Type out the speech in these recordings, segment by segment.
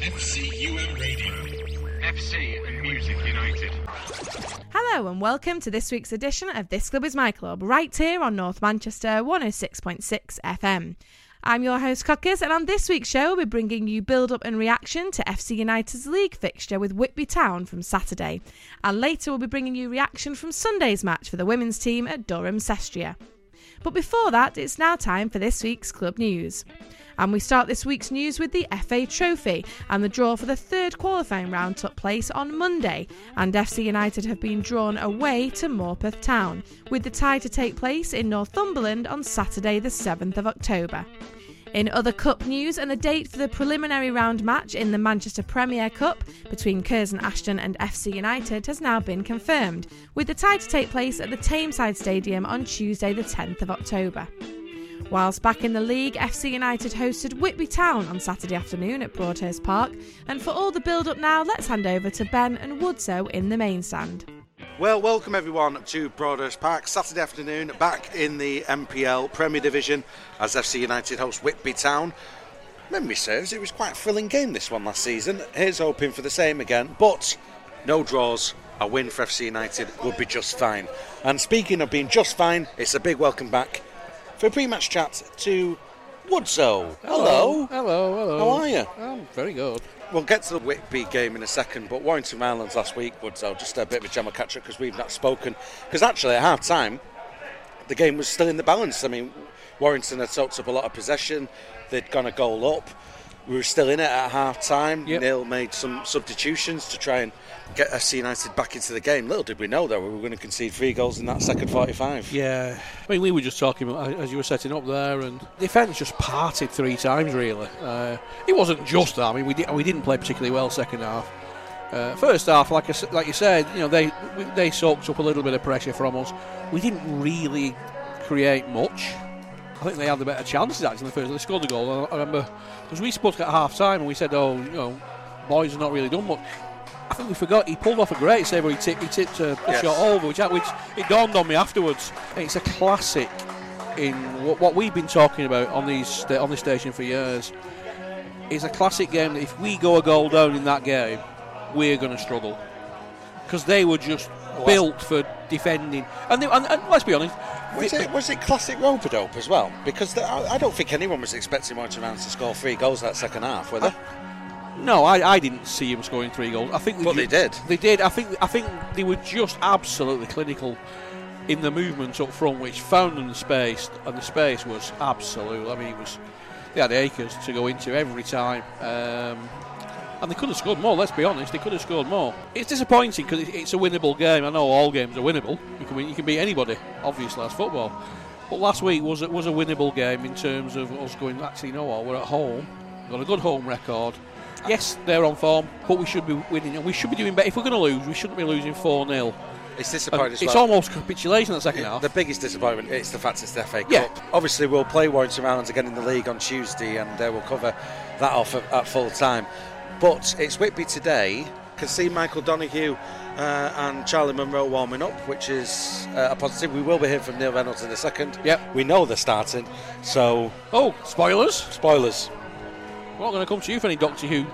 FCUM Radio. FC and Music United. Hello and welcome to this week's edition of This Club is My Club, right here on North Manchester 106.6 FM. I'm your host Cockers, and on this week's show, we're bringing you build up and reaction to FC United's league fixture with Whitby Town from Saturday. And later, we'll be bringing you reaction from Sunday's match for the women's team at Durham Cestria. But before that, it's now time for this week's club news. And we start this week's news with the FA Trophy, and the draw for the third qualifying round took place on Monday, and FC United have been drawn away to Morpeth Town, with the tie to take place in Northumberland on Saturday, the 7th of October. In other Cup news, and the date for the preliminary round match in the Manchester Premier Cup between Curzon Ashton and FC United has now been confirmed, with the tie to take place at the Tameside Stadium on Tuesday, the 10th of October. Whilst back in the league, FC United hosted Whitby Town on Saturday afternoon at Broadhurst Park. And for all the build up now, let's hand over to Ben and Woodso in the main stand. Well, welcome everyone to Broadhurst Park. Saturday afternoon, back in the MPL Premier Division as FC United host Whitby Town. Memory serves, it was quite a thrilling game this one last season. Here's hoping for the same again, but no draws. A win for FC United would be just fine. And speaking of being just fine, it's a big welcome back for a pre-match chat to Woodso. Hello. Hello, hello. How are you? Uh, Very good. We'll get to the Whitby game in a second, but Warrington Rylands last week, Woodso, uh, just a bit of a catch up because we've not spoken. Because actually, at half time, the game was still in the balance. I mean, Warrington had soaked up a lot of possession, they'd gone a goal up. We were still in it at half time. Yep. Neil made some substitutions to try and get FC United back into the game. Little did we know, though, we were going to concede three goals in that second 45. Yeah, I mean, we were just talking about, as you were setting up there, and defence just parted three times, really. Uh, it wasn't just that. I mean, we, di- we didn't play particularly well second half. Uh, first half, like I, like you said, you know, they they soaked up a little bit of pressure from us. We didn't really create much. I think they had the better chances actually in the first. They scored the goal. I remember because we spoke at half time and we said, "Oh, you know, boys have not really done much." I think we forgot he pulled off a great save where he tipped, he tipped a, a Yes. shot over, which, which it dawned on me afterwards. It's a classic in what, what we've been talking about on these on this station for years. It's a classic game that if we go a goal down in that game, we're going to struggle because they were just built for defending. And, they, and, and let's be honest, Was it, was it classic rope dope as well? Because the, I, I don't think anyone was expecting Warrington Rylands to score three goals that second half, were they? No, I, I didn't see him scoring three goals. I think But they did. They did. I think I think they were just absolutely clinical in the movement up front, which found them the space, and the space was absolute. I mean, it was they had acres to go into every time. Um, and they could have scored more. Let's be honest, they could have scored more. It's disappointing because it's a winnable game. I know all games are winnable. You can you can beat anybody. Obviously, that's football. But last week was was a winnable game in terms of us going. Actually, you know what? We're at home. We've got a good home record. Yes, they're on form, but we should be winning. And we should be doing better. If we're going to lose, we shouldn't be losing four 0 It's disappointing as It's almost capitulation in the second It- half. The biggest disappointment is the fact it's the FA Cup. Yeah. Obviously, we'll play Warrington Rylands again in the league on Tuesday, and uh, we'll cover that off at, at full time. But it's Whitby today. Can see Michael Donoghue uh, and Charlie Munro warming up, which is uh, a positive. We will be hearing from Neil Reynolds in a second. Yep. We know they're starting, so oh, spoilers! spoilers. We're not going to come to you for any Doctor Who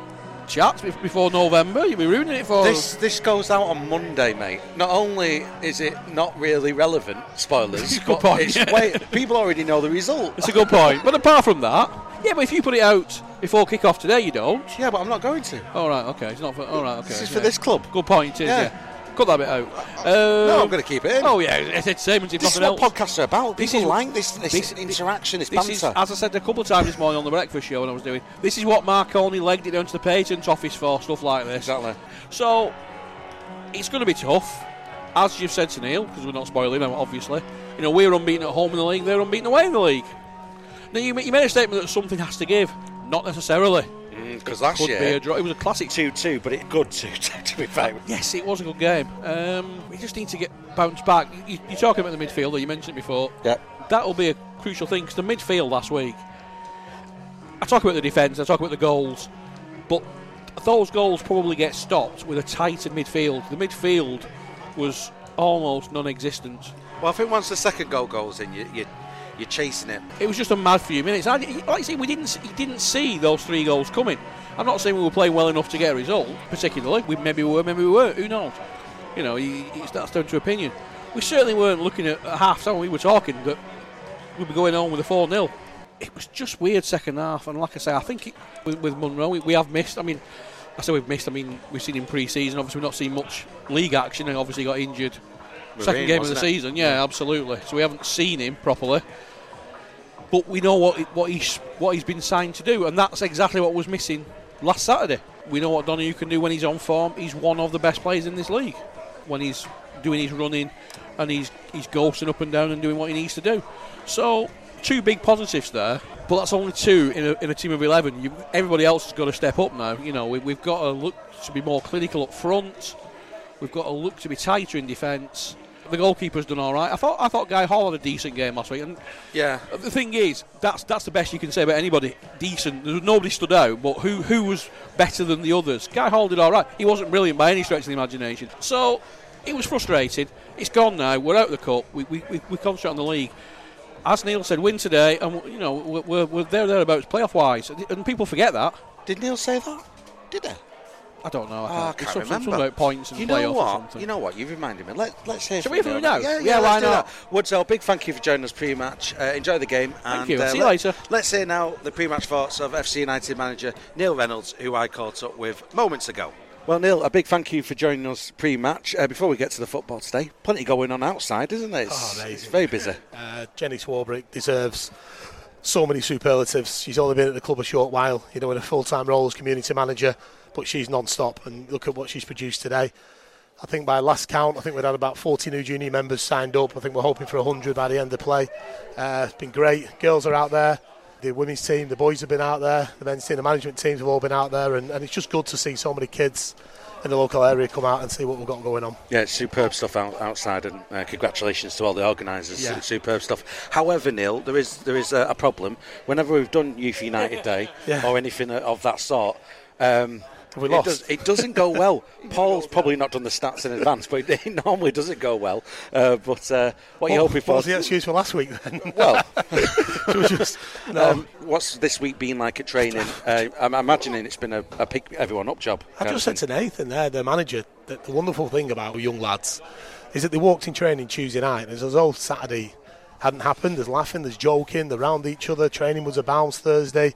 chats before November. You'll be ruining it for This us. this goes out on Monday, mate. Not only is it not really relevant, spoilers, Good but point, it's yeah. way, people already know the result. It's a good point. But apart from that, yeah, but if you put it out before kick off today, you don't. Yeah, but I'm not going to. All right, okay. It's not for. All right, okay. This is yeah. for this club. Good point, is, Yeah. yeah. Cut that bit out. Uh, No, I'm going to keep it in. Oh, yeah, it's entertainment if This is what else. podcasts are about. This People is- like this, this, this- interaction, this, This banter. is, as I said a couple of times this morning on the breakfast show when I was doing, this is what Marconi legged it down to the patent office for, stuff like this. exactly. So, it's going to be tough, as you've said to Neil, because we're not spoiling him, obviously. You know, we're unbeaten at home in the league, they're unbeaten away in the league. Now, you, you made a statement that something has to give. Not necessarily. Because last Could be a year, draw. It was a classic 2 2, but it good 2 2, to be fair. Yes, it was a good game. Um, we just need to get bounced back. You, you're talking about the midfielder, you mentioned it before. Yeah. That'll be a crucial thing because the midfield last week. I talk about the defence, I talk about the goals, but those goals probably get stopped with a tighter midfield. The midfield was almost non-existent. Well, I think once the second goal goes in, you, you, you're chasing it. It was just a mad few minutes. I, like I say, we didn't, you didn't see those three goals coming. I'm not saying we were playing well enough to get a result, particularly. We maybe we were, maybe we weren't. Who knows? You know, it's that's down to opinion. We certainly weren't looking at, at half time. We were talking that we'd be going on with a 4 0. It was just weird second half, and like I say, I think it, with, with Munro, we, we have missed. I mean, I say we've missed. I mean, we've seen him pre-season. Obviously, we've not seen much league action, and obviously got injured second game of the it? season. Yeah, absolutely. So we haven't seen him properly, but we know what what he's what he's been signed to do, and that's exactly what was missing last Saturday. We know what Donahue can do when he's on form. He's one of the best players in this league when he's doing his running and he's he's ghosting up and down and doing what he needs to do. So two big positives there, but that's only two in a, in a team of eleven. You, everybody else has got to step up now. You know, we, we've got to look to be more clinical up front. We've got to look to be tighter in defence. The goalkeeper's done all right. I thought I thought Guy Hall had a decent game last week, and Yeah. the thing is, that's that's the best you can say about anybody. Decent. There was nobody stood out, but who who was better than the others? Guy Hall did all right. He wasn't brilliant by any stretch of the imagination. So it was frustrating. It's gone now. We're out of the cup. We we, we, we concentrate on the league. As Neil said, win today, and you know we're, we're, we're there thereabouts playoff wise, and people forget that. Did Neil say that? Did he? I don't know. I Oh, can't, I can't some- remember. something about points and you know what? something. You know what? You've reminded me. Let, let's hear Shall from we hear from Neil him now? Yeah, Yeah, yeah, why not? Woodso, big thank you for joining us pre-match. Uh, enjoy the game. and, you. Uh, See you let- later. Let's hear now the pre-match thoughts of FC United manager Neil Reynolds, who I caught up with moments ago. Well, Neil, a big thank you for joining us pre-match. Uh, before we get to the football today, plenty going on outside, isn't it? It's, Oh, amazing. it's very busy. Uh, Jenny Swarbrick deserves so many superlatives. She's only been at the club a short while, you know, in a full-time role as community manager, but she's non-stop. And look at what she's produced today. I think by last count, I think we'd had about 40 new junior members signed up. I think we're hoping for 100 by the end of play. Uh, it's been great. Girls are out there. The women's team, the boys have been out there. The men's team, the management teams have all been out there. And, and it's just good to see so many kids in the local area come out and see what we've got going on. Yeah, it's superb stuff out, outside, and uh, congratulations to all the organisers. Yeah. Superb stuff. However, Neil, there is there is a, a problem. Whenever we've done Youth United Day Yeah. or anything of that sort, um, Have we it, lost? does, it doesn't go well. Paul's probably not done the stats in advance, but it, normally doesn't go well. Uh, but uh, what are you What- hoping for? What was the excuse for last week then? well, It was just no. um, what's this week been like at training? Uh, I'm imagining it's been a, a pick everyone up job. I just said to Nathan there, the manager, that the wonderful thing about young lads is that they walked in training Tuesday night, and it's as though Saturday hadn't happened. There's laughing, there's joking, they're around each other. Training was a bounce Thursday.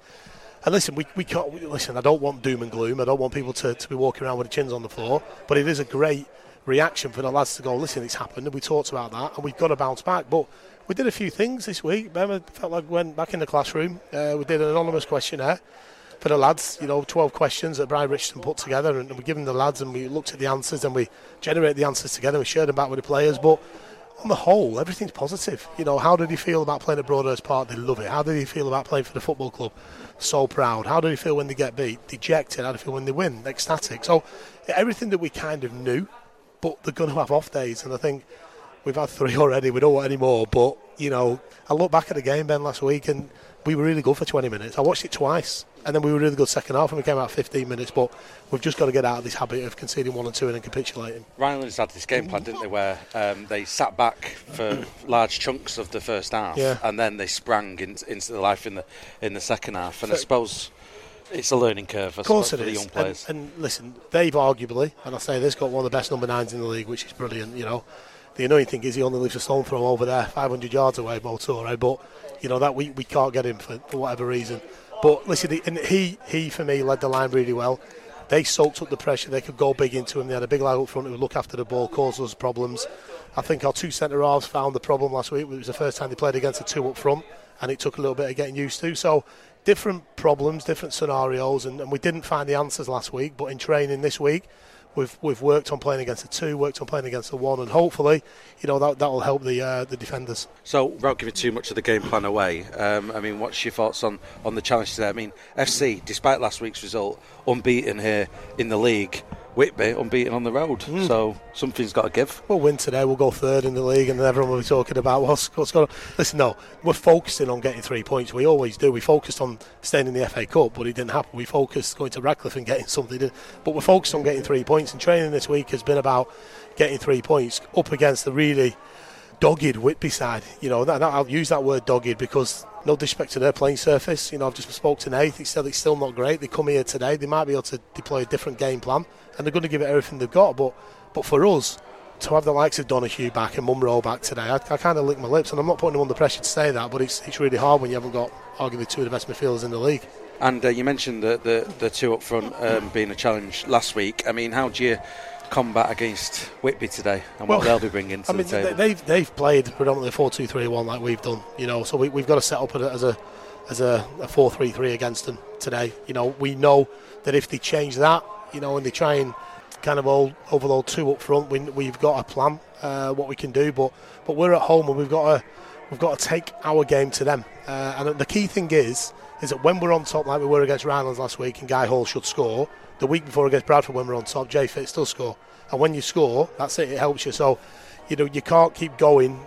And listen, we, we can't. we- Listen, I don't want doom and gloom. I don't want people to, to be walking around with their chins on the floor. But it is a great reaction for the lads to go, listen, it's happened, and we talked about that, and we've got to bounce back. But we did a few things this week. Remember, felt like we went back in the classroom. Uh, we did an anonymous questionnaire for the lads, you know, 12 questions that Brian Richardson put together, and we give them the lads, and we looked at the answers, and we generate the answers together, we shared them back with the players. But on the whole, everything's positive. You know, how did he feel about playing at Broadhurst Park? They love it. How did he feel about playing for the football club? So proud. How did he feel when they get beat? Dejected. How did he feel when they win? Ecstatic. So everything that we kind of knew, but they're going to have off days, and I think we've had three already. We don't want any more. But you know, I look back at the game Ben last week, and we were really good for 20 minutes. I watched it twice, and then we were really good second half, and we came out 15 minutes. But we've just got to get out of this habit of conceding one and two and then capitulating. Rylands had this game plan, didn't they, where um, they sat back for large chunks of the first half, Yeah. and then they sprang into, into the life in the in the second half. And I suppose it's a learning curve, I Of course suppose, it for the young players. And, and listen, they've arguably, and I say this, got one of the best number nines in the league, which is brilliant. You know, the annoying thing is he only lives a stone throw over there, 500 yards away, Motore. But you know that we, we can't get him for, for whatever reason. But listen, and he he for me led the line really well. They soaked up the pressure. They could go big into him. They had a big lad up front who would look after the ball, cause us problems. I think our two centre halves found the problem last week. It was the first time they played against a two up front, and it took a little bit of getting used to. So different problems, different scenarios, and, and we didn't find the answers last week. But in training this week, we've we've worked on playing against the two, worked on playing against the one, and hopefully, you know that that will help the uh, the defenders. So, without giving too much of the game plan away, um, I mean, what's your thoughts on, on the challenge today? I mean, FC, despite last week's result, unbeaten here in the league. Whitby unbeaten on the road, Hmm. so something's got to give. We'll win today. We'll go third in the league, and then everyone will be talking about what's, what's going. on. Listen, no, we're focusing on getting three points. We always do. We focused on staying in the FA Cup, but it didn't happen. We focused going to Radcliffe and getting something, but we're focused on getting three points. And training this week has been about getting three points up against the really dogged Whitby side. You know, that- I'll use that word dogged because no disrespect to their playing surface. You know, I've just spoke to Nate. He said it's still not great. They come here today. They might be able to deploy a different game plan, and they're going to give it everything they've got. But, but for us, to have the likes of Donahue back and Munro back today, I, I kind of lick my lips, and I'm not putting them under pressure to say that, but it's, it's really hard when you haven't got arguably two of the best midfielders in the league. And uh, you mentioned the, the, the two up front um, being a challenge last week. I mean, how do you combat against Whitby today and what they'll be bringing to I mean, the table? They've, they've played predominantly 4 2 3 1 like we've done, you know, so we, we've got to set up as a as a, a 4 3 3 against them today. You know, we know that if they change that, you know, and they try and kind of all, overload two up front, we, we've got a plan uh, what we can do, but but we're at home and we've got to we've got to take our game to them. Uh, and the key thing is is that when we're on top like we were against Rylands last week and Guy Hall should score, the week before against Bradford when we're on top, Jay Fit still score. And when you score, that's it, it helps you. So, you know, you can't keep going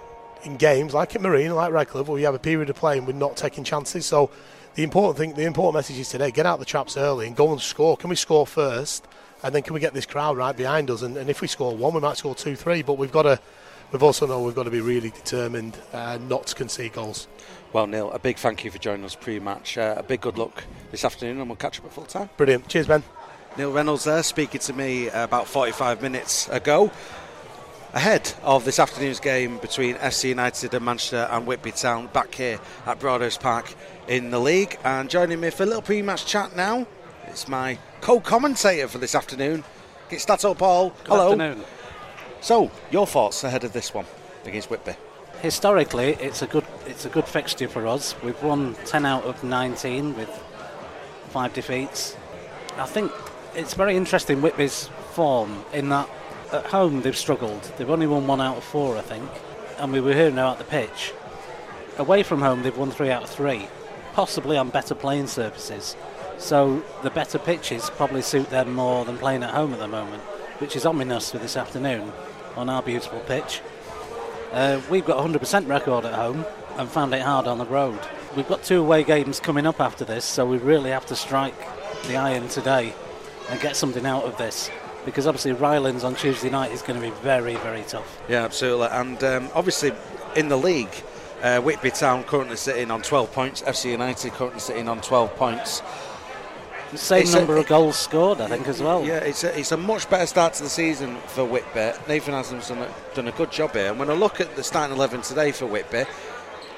in games like at Marine, like Radcliffe, where you have a period of play and we're not taking chances. So the important thing, the important message is today, get out the traps early and go and score. Can we score first? And then can we get this crowd right behind us? And, and if we score one, we might score two, three. But we've got to, we've also know we've got to be really determined uh, not to concede goals. Well, Neil, a big thank you for joining us pre-match. Uh, a big good luck this afternoon, and we'll catch up at full time. Brilliant. Cheers, Ben. Neil Reynolds there speaking to me about 45 minutes ago. Ahead of this afternoon's game between FC United and Manchester and Whitby Town, back here at Broadhurst Park in the league. And joining me for a little pre match chat now, it's my co commentator for this afternoon, It's Stato Paul. Good Hello. afternoon. So, your thoughts ahead of this one against Whitby? Historically, it's a good it's a good fixture for us. We've won 10 out of 19 with five defeats. I think it's very interesting Whitby's form in that at home they've struggled. They've only won one out of four, I think, and we were here now at the pitch. Away from home, they've won three out of three, possibly on better playing surfaces. So the better pitches probably suit them more than playing at home at the moment, which is ominous for this afternoon on our beautiful pitch. Uh, we've got a 100% record at home and found it hard on the road. We've got two away games coming up after this, so we really have to strike the iron today and get something out of this. Because obviously Rylands on Tuesday night is going to be very, very tough. Yeah, absolutely. And um, obviously in the league, uh, Whitby Town currently sitting on 12 points. FC United currently sitting on 12 points. The same It's a- number of goals scored, I think, as well. Yeah, it's a, it's a much better start to the season for Whitby. Nathan Haslam's done a, done a good job here. And when I look at the starting 11 today for Whitby,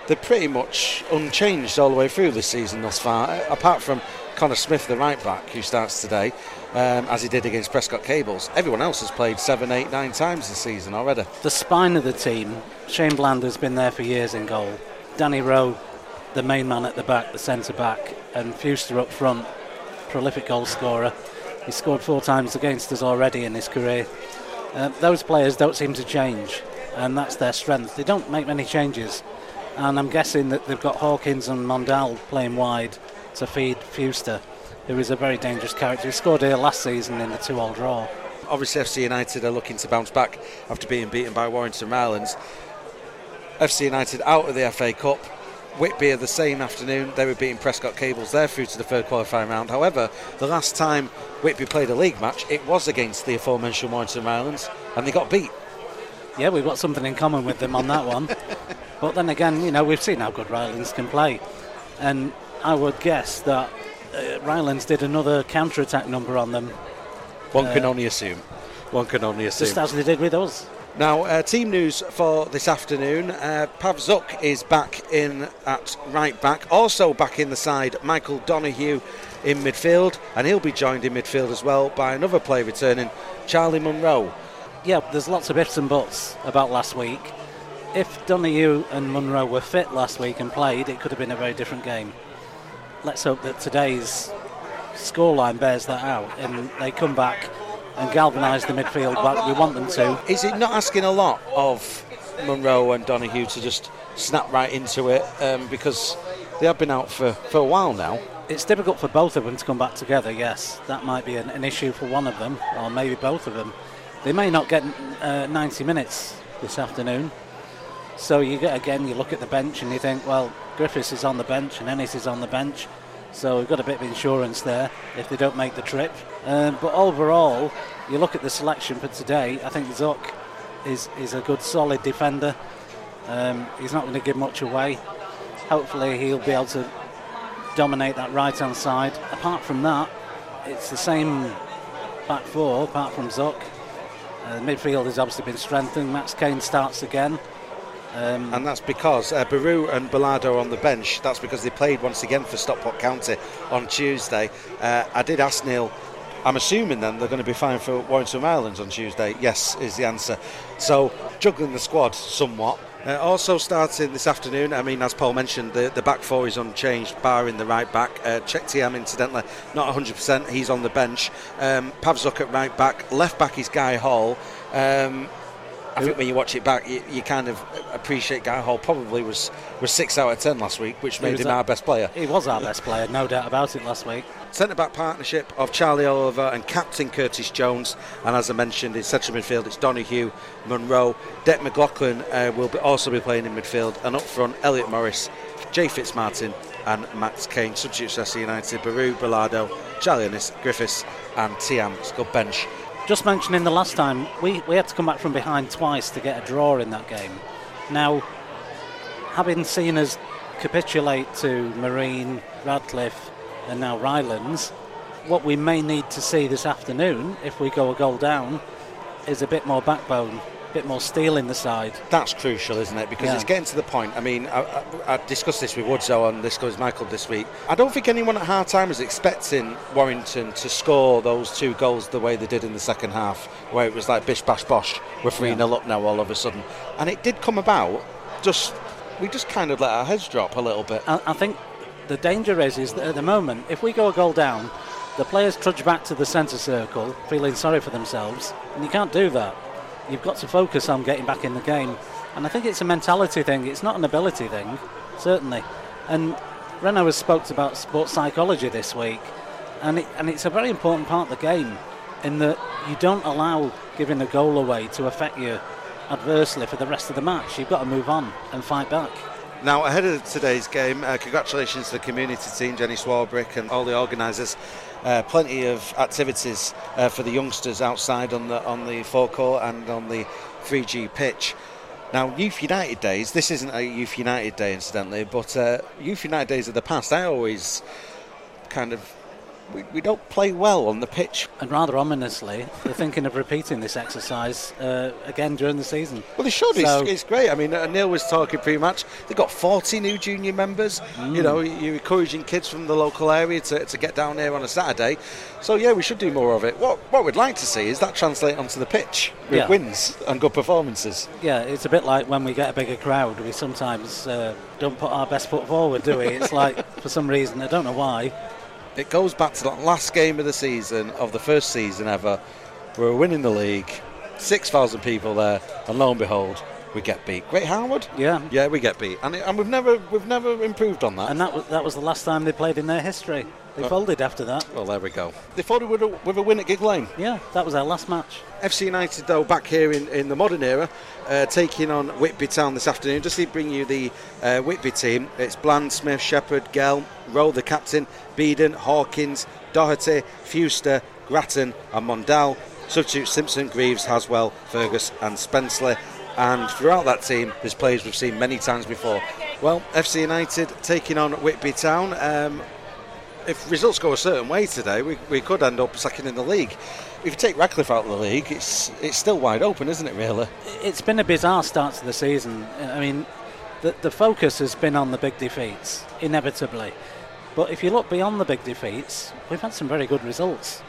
they're pretty much unchanged all the way through this season thus far, apart from Connor Smith, the right back, who starts today, um, as he did against Prescot Cables. Everyone else has played seven, eight, nine times this season already. The spine of the team, Shane Bland has been there for years in goal. Danny Rowe, the main man at the back, the centre back, and Fewster up front, prolific goal scorer. He scored four times against us already in his career. Uh, those players don't seem to change, and that's their strength. They don't make many changes, and I'm guessing that they've got Hawkins and Mondal playing wide to feed Fewster, who is a very dangerous character. He scored here last season in the two-all draw. Obviously, FC United are looking to bounce back after being beaten by Warrington Rylands. FC United out of the FA Cup. Whitby the same afternoon. They were beating Prescot Cables. They're through to the third qualifying round. However, the last time Whitby played a league match, it was against the aforementioned Warrington Rylands, and they got beat. Yeah, we've got something in common with them on that one. but then again, you know, we've seen how good Rylands can play. And I would guess that uh, Rylands did another counter attack number on them, One can Uh, only assume. One can only assume. just as they did with us. Now, uh, team news for this afternoon. Uh, Pav Zuck is back in at right back. Also back in the side, Michael Donoghue in midfield. And he'll be joined in midfield as well by another player returning, Charlie Munro. Yeah, there's lots of ifs and buts about last week. If Donahue and Munro were fit last week and played, it could have been a very different game. Let's hope that today's scoreline bears that out and they come back and galvanise the midfield like we want them to. Is it not asking a lot of Munro and Donoghue to just snap right into it? Um, because they have been out for, for a while now. It's difficult for both of them to come back together, yes. That might be an, an issue for one of them, or maybe both of them. They may not get uh, 90 minutes this afternoon. So you get again, you look at the bench and you think, well, Griffiths is on the bench and Ennis is on the bench. So we've got a bit of insurance there if they don't make the trip. Um, but overall, you look at the selection for today, I think Zuck is, is a good solid defender. Um, he's not going to give much away. Hopefully, he'll be able to dominate that right hand side. Apart from that, it's the same back four, apart from Zuck. Uh, midfield has obviously been strengthened. Max Kane starts again. Um, and that's because uh, Baru and Bellado are on the bench. That's because they played once again for Stockport County on Tuesday. Uh, I did ask Neil. I'm assuming then they're going to be fine for Warrington Rylands on Tuesday. Yes, is the answer. So juggling the squad somewhat. Uh, also starting this afternoon, I mean, as Paul mentioned, the, the back four is unchanged, barring the right back. Uh, Thiam, incidentally, not 100%, he's on the bench. Um, Pavzuk at right back. Left back is Guy Hall. Um, I think when you watch it back, you, you, kind of appreciate Guy Hall probably was, was six out of ten last week, which made him our best player. He was our best player, no doubt about it last week. Centre back partnership of Charlie Oliver and captain Curtis Jones, and as I mentioned, in central midfield it's Donahue, Munro, Deck McLaughlin uh, will be also be playing in midfield, and up front Elliot Morris, Jay Fitzmartin, and Max Kane. Substitutes FC United: Baru, Bellado, Charlie Ennis, Griffiths, and Thiam. It's good bench. Just mentioning the last time, we, we had to come back from behind twice to get a draw in that game. Now, having seen us capitulate to Marine, Radcliffe, and now Rylands, what we may need to see this afternoon, if we go a goal down, is a bit more backbone bit more steel in the side. That's crucial, isn't it? Because yeah. it's getting to the point. I mean, I, I, I discussed this with Woodso on This Goes Michael this week. I don't think anyone at half time was expecting Warrington to score those two goals the way they did in the second half, where it was like bish bash bosh, we're 3 0 yeah. up now all of a sudden. And it did come about, just we just kind of let our heads drop a little bit. I, I think the danger is, is that at the moment, if we go a goal down, the players trudge back to the centre circle, feeling sorry for themselves, and you can't do that you've got to focus on getting back in the game. And I think it's a mentality thing, it's not an ability thing, certainly. And Renault has spoke about sports psychology this week, and, it, and it's a very important part of the game in that you don't allow giving a goal away to affect you adversely for the rest of the match. You've got to move on and fight back. Now, ahead of today's game, uh, congratulations to the community team, Jenny Swarbrick, and all the organisers. Uh, plenty of activities uh, for the youngsters outside on the on the forecourt and on the 3G pitch. Now, Youth United days. This isn't a Youth United day, incidentally, but uh, Youth United days of the past. I always kind of we, we don't play well on the pitch. And rather ominously, they're thinking of repeating this exercise uh, again during the season. Well, they should. So it's, it's, great. I mean, uh, Neil was talking pre-match. They've got 40 new junior members. Mm. You know, you're encouraging kids from the local area to, to get down here on a Saturday. So yeah, we should do more of it. What what we'd like to see is that translate onto the pitch with yeah. wins and good performances. Yeah, it's a bit like when we get a bigger crowd. We sometimes uh, don't put our best foot forward, do we? It's like for some reason I don't know why it goes back to that last game of the season, of the first season ever. We were winning the league, 6,000 people there, and lo and behold, we get beat. Great Harwood? Yeah. Yeah, we get beat. And, and we've never we've never improved on that. And that was, that was the last time they played in their history. They oh. folded after that. Well, there we go. They folded with a, with a win at Gigg Lane. Yeah, that was our last match. FC United, though, back here in, in the modern era, uh, taking on Whitby Town this afternoon. Just to bring you the uh, Whitby team, it's Bland, Smith, Shepherd, Gell, Rowe, the captain, Beeden, Hawkins, Doherty, Fewster, Grattan, and Mondal. Substitute Simpson, Greaves, Haswell, Fergus, and Spensley. And throughout that team, there's players we've seen many times before. Well, FC United taking on Whitby Town. Um, if results go a certain way today, we, we could end up second in the league. If you take Radcliffe out of the league, it's it's still wide open, isn't it? Really, it's been a bizarre start to the season. I mean, the the focus has been on the big defeats, inevitably. But if you look beyond the big defeats, we've had some very good results,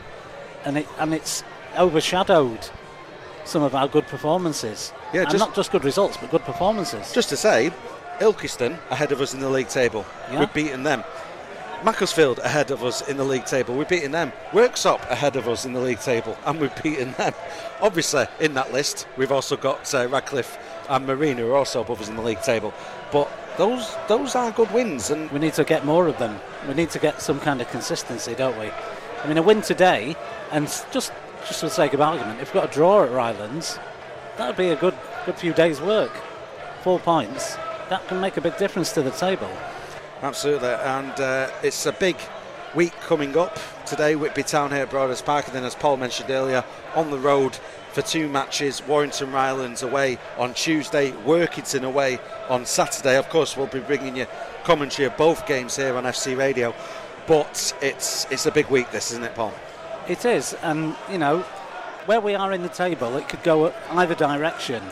and it and it's overshadowed some of our good performances. Yeah, and just, not just good results, but good performances. Just to say, Ilkeston ahead of us in the league table. Yeah. We've beaten them. Macclesfield ahead of us in the league table. We've beaten them. Worksop ahead of us in the league table, and we've beaten them. Obviously, in that list, we've also got uh, Radcliffe and Marine, who are also above us in the league table. But those those are good wins, and we need to get more of them. We need to get some kind of consistency, don't we? I mean, a win today, and just just for the sake of argument, if we've got a draw at Rylands, that would be a good good few days' work. Four points. That can make a big difference to the table. Absolutely, and uh, it's a big week coming up. Today, Whitby Town here at Broadhurst Park, and then, as Paul mentioned earlier, on the road for two matches. Warrington Rylands away on Tuesday, Workington away on Saturday. Of course, we'll be bringing you commentary of both games here on FC Radio. But it's it's a big week, this isn't it, Paul? It is, and you know, where we are in the table, it could go either direction.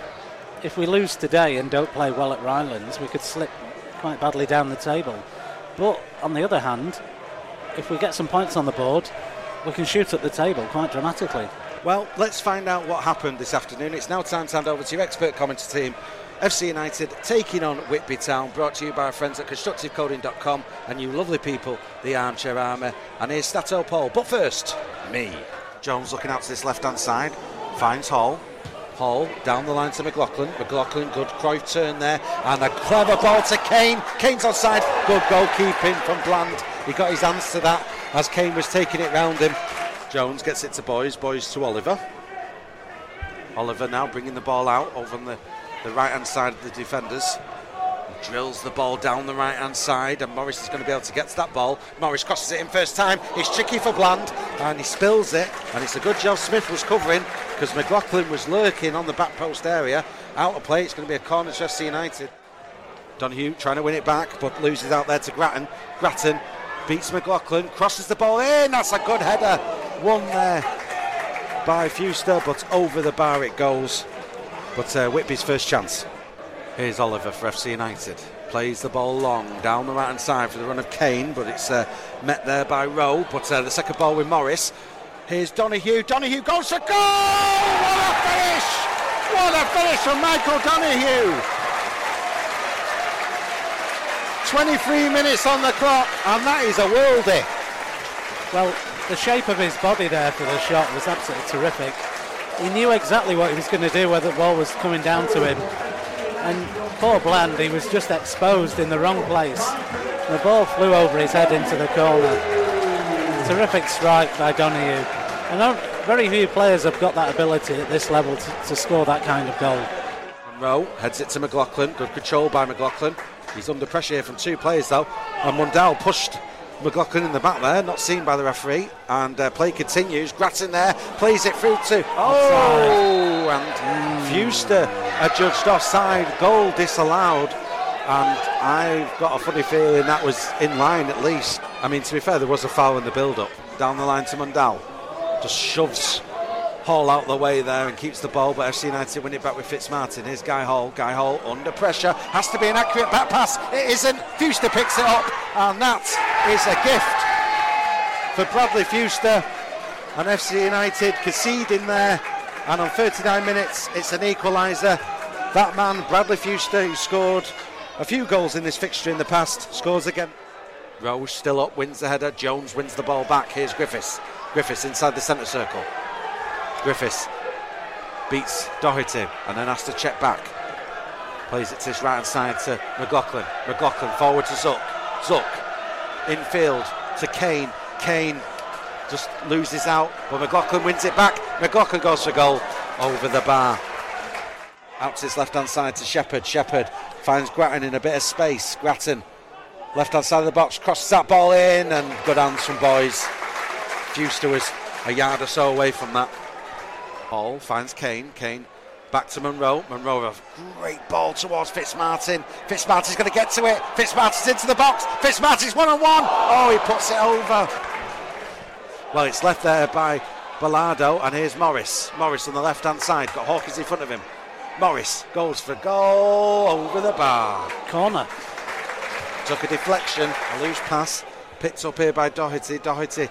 If we lose today and don't play well at Rylands, we could slip quite badly down the table. But on the other hand, if we get some points on the board, we can shoot at the table quite dramatically. Well, let's find out what happened this afternoon. It's now time to hand over to your expert commentary team. FC United taking on Whitby Town, brought to you by our friends at ConstructiveCoding.com and you lovely people, the Armchair Army. And here's Stato Paul. But first, me. Jones looking out to this left hand side, finds Hall. Hall down the line to McLaughlin. McLaughlin, good Cruyff turn there, and a clever ball to Kane. Kane's onside, good goalkeeping from Bland. He got his hands to that as Kane was taking it round him. Jones gets it to Boys, Boys to Oliver. Oliver now bringing the ball out over on the, the right hand side of the defenders. Drills the ball down the right hand side, and Morris is going to be able to get to that ball. Morris crosses it in first time. It's tricky for Bland, and he spills it. And it's a good job Smith was covering because McLaughlin was lurking on the back post area. Out of play, it's going to be a corner to FC United. Donahue trying to win it back, but loses out there to Grattan. Grattan beats McLaughlin, crosses the ball in. That's a good header. One there by Fewster, but over the bar it goes. But uh, Whitby's first chance. Here's Oliver for FC United. Plays the ball long down the right hand side for the run of Kane, but it's uh, met there by Rowe. But uh, the second ball with Morris. Here's Donahue. Donahue goes for goal! What a finish! What a finish from Michael Donahue! 23 minutes on the clock, and that is a worldie. Well, the shape of his body there for the shot was absolutely terrific. He knew exactly what he was going to do where the ball was coming down to him. And poor Bland, he was just exposed in the wrong place. The ball flew over his head into the corner. Terrific strike by Donahue. And very few players have got that ability at this level to, to score that kind of goal. Munro heads it to McLaughlin. Good control by McLaughlin. He's under pressure here from two players though. And Mundell pushed McLaughlin in the back there, not seen by the referee. And uh, play continues. Grattan there, plays it through to. Oh! And Fewster adjudged offside. Goal disallowed. And I've got a funny feeling that was in line at least. I mean, to be fair, there was a foul in the build up. Down the line to Mundell. Just shoves Hall out the way there and keeps the ball, but FC United win it back with Fitzmartin. Here's Guy Hall. Guy Hall under pressure. Has to be an accurate back pass. It isn't. Fewster picks it up, and that is a gift for Bradley Fewster. And FC United conceding there. And on 39 minutes, it's an equaliser. That man, Bradley Fewster, who scored a few goals in this fixture in the past, scores again. Rose still up, wins the header. Jones wins the ball back. Here's Griffiths. Griffiths inside the centre circle. Griffiths beats Doherty and then has to check back. Plays it to his right hand side to McLaughlin. McLaughlin forward to Zuck. Zook infield to Kane. Kane just loses out, but McLaughlin wins it back. McLaughlin goes for goal over the bar. Out to his left hand side to Shepherd. Shepherd finds Grattan in a bit of space. Grattan, left hand side of the box, crosses that ball in, and good hands from boys. Fewster was a yard or so away from that. Hall finds Kane. Kane back to Munro. Munro a great ball towards Fitzmartin. Fitzmartin's going to get to it. Fitzmartin's into the box. Fitzmartin's one on one. Oh, he puts it over. Well, it's left there by Ballardo, and here's Morris. Morris on the left hand side. Got Hawkins in front of him. Morris goes for goal over the bar. Corner. Took a deflection, a loose pass. Picked up here by Doherty. Doherty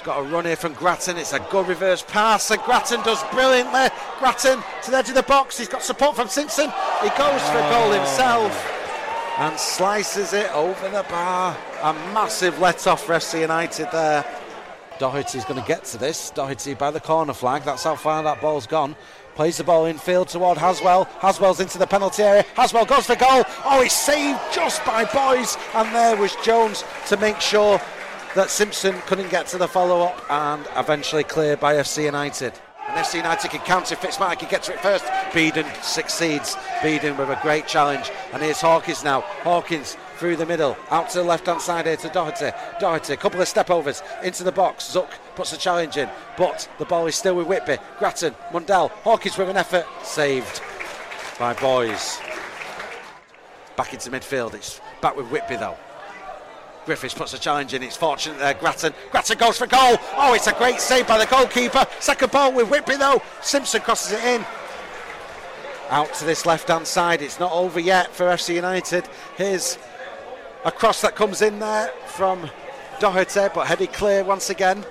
He's got a run here from Grattan. It's a good reverse pass, and Grattan does brilliantly. Grattan to the edge of the box. He's got support from Simpson. He goes for goal oh. himself and slices it over the bar. A massive let off for FC United there. Doherty's going to get to this. Doherty by the corner flag. That's how far that ball's gone. Plays the ball in field toward Haswell. Haswell's into the penalty area. Haswell goes for goal. Oh, he's saved just by Boys. And there was Jones to make sure that Simpson couldn't get to the follow up and eventually cleared by FC United. And FC United can counter Fitzmagic, can get to it first. Beeden succeeds. Beeden with a great challenge. And here's Hawkins now. Hawkins through the middle, out to the left hand side here to Doherty. Doherty, a couple of step overs into the box. Zuck puts the challenge in, but the ball is still with Whitby. Grattan, Mundell, Hawkins with an effort, saved by Boys. Back into midfield, it's back with Whitby though. Griffiths puts a challenge in. It's fortunate there. Grattan. Grattan goes for goal. Oh, it's a great save by the goalkeeper. Second ball with Whitby though. Simpson crosses it in. Out to this left hand side. It's not over yet for FC United. Here's a cross that comes in there from Doherty, but headed clear once again.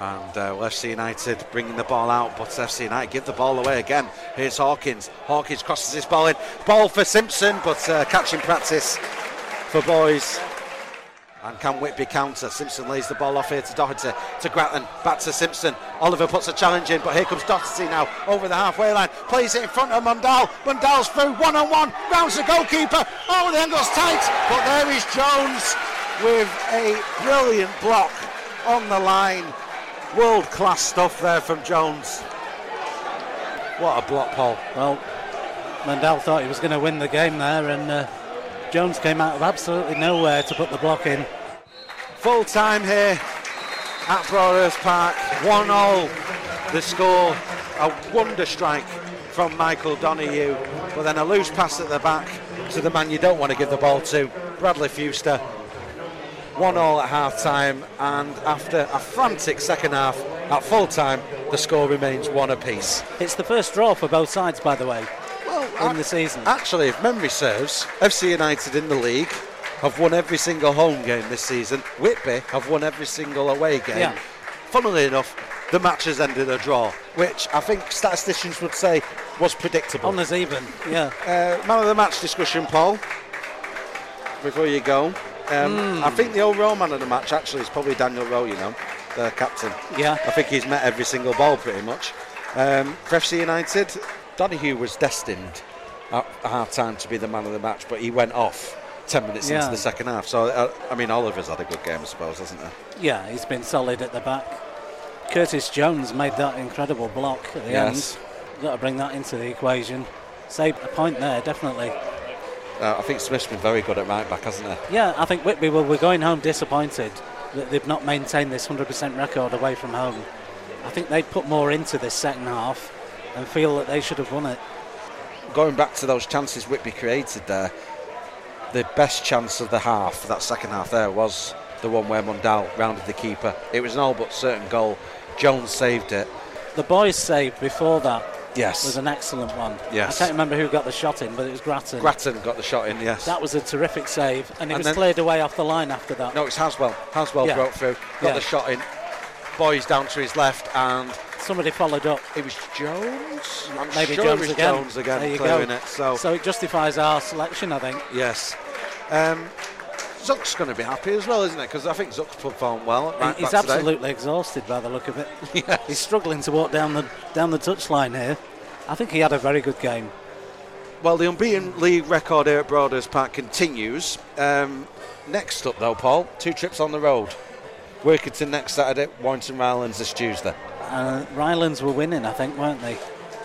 And uh, well, FC United bringing the ball out, but FC United give the ball away again. Here's Hawkins. Hawkins crosses his ball in. Ball for Simpson, but uh, catching practice for boys. And can Whitby counter? Simpson lays the ball off here to Doherty, to Grattan, back to Simpson. Oliver puts a challenge in, but here comes Doherty now over the halfway line. Plays it in front of Mundell. Mundell's through one on one, rounds the goalkeeper. Oh, the angle's tight, but there is Jones with a brilliant block on the line. World class stuff there from Jones. What a block, Paul. Well, Mandel thought he was going to win the game there, and uh, Jones came out of absolutely nowhere to put the block in. Full time here at Broadhurst Park. 1 0 the score. A wonder strike from Michael Donahue, but then a loose pass at the back to the man you don't want to give the ball to, Bradley Fewster. 1 0 at half time, and after a frantic second half at full time, the score remains one apiece. It's the first draw for both sides, by the way, in the season. Actually, if memory serves, FC United in the league have won every single home game this season. Whitby have won every single away game. Yeah. Funnily enough, the match has ended a draw, which I think statisticians would say was predictable. Honours even, yeah. Uh, man of the match discussion, Paul. Before you go, um, I think the overall man of the match actually is probably Daniel Rowe. You know, the captain. Yeah. I think he's met every single ball pretty much. Um, for FC United, Donahue was destined at half time to be the man of the match, but he went off 10 minutes Yeah. into the second half. So, uh, I mean, Oliver's had a good game, I suppose, hasn't he? Yeah, he's been solid at the back. Curtis Jones made that incredible block at the Yes. end. Got to bring that into the equation. Saved a point there, definitely. Uh, I think Smith's been very good at right back, hasn't he? Yeah, I think Whitby will, we're going home disappointed that they've not maintained this 100% record away from home. I think they'd put more into this second half and feel that they should have won it. Going back to those chances Whitby created there, the best chance of the half, that second half there, was the one where Mundell rounded the keeper. It was an all but certain goal. Jones saved it. The boys' save before that Yes. was an excellent one. Yes. I can't remember who got the shot in, but it was Grattan. Grattan got the shot in, yes. that was a terrific save, and it And was cleared away off the line after that. no, it's Haswell. Haswell Yeah. broke through, got Yeah. the shot in. Boys down to his left, and Somebody followed up. it was Jones. I'm Maybe sure Jones it was again. Jones again There you clearing go. it. So, So it justifies our selection, I think. yes. Um, Zuck's going to be happy as well, isn't it? Because I think Zuck's performed well. Right He's back today. absolutely exhausted by the look of it. Yes. He's struggling to walk down the down the touchline here. I think he had a very good game. Well, the unbeaten league record here at Broadhurst Park continues. Um, next up, though, Paul, two trips on the road. Workington next Saturday, Warrington Rylands this Tuesday. Uh, Rylands were winning, I think, weren't they?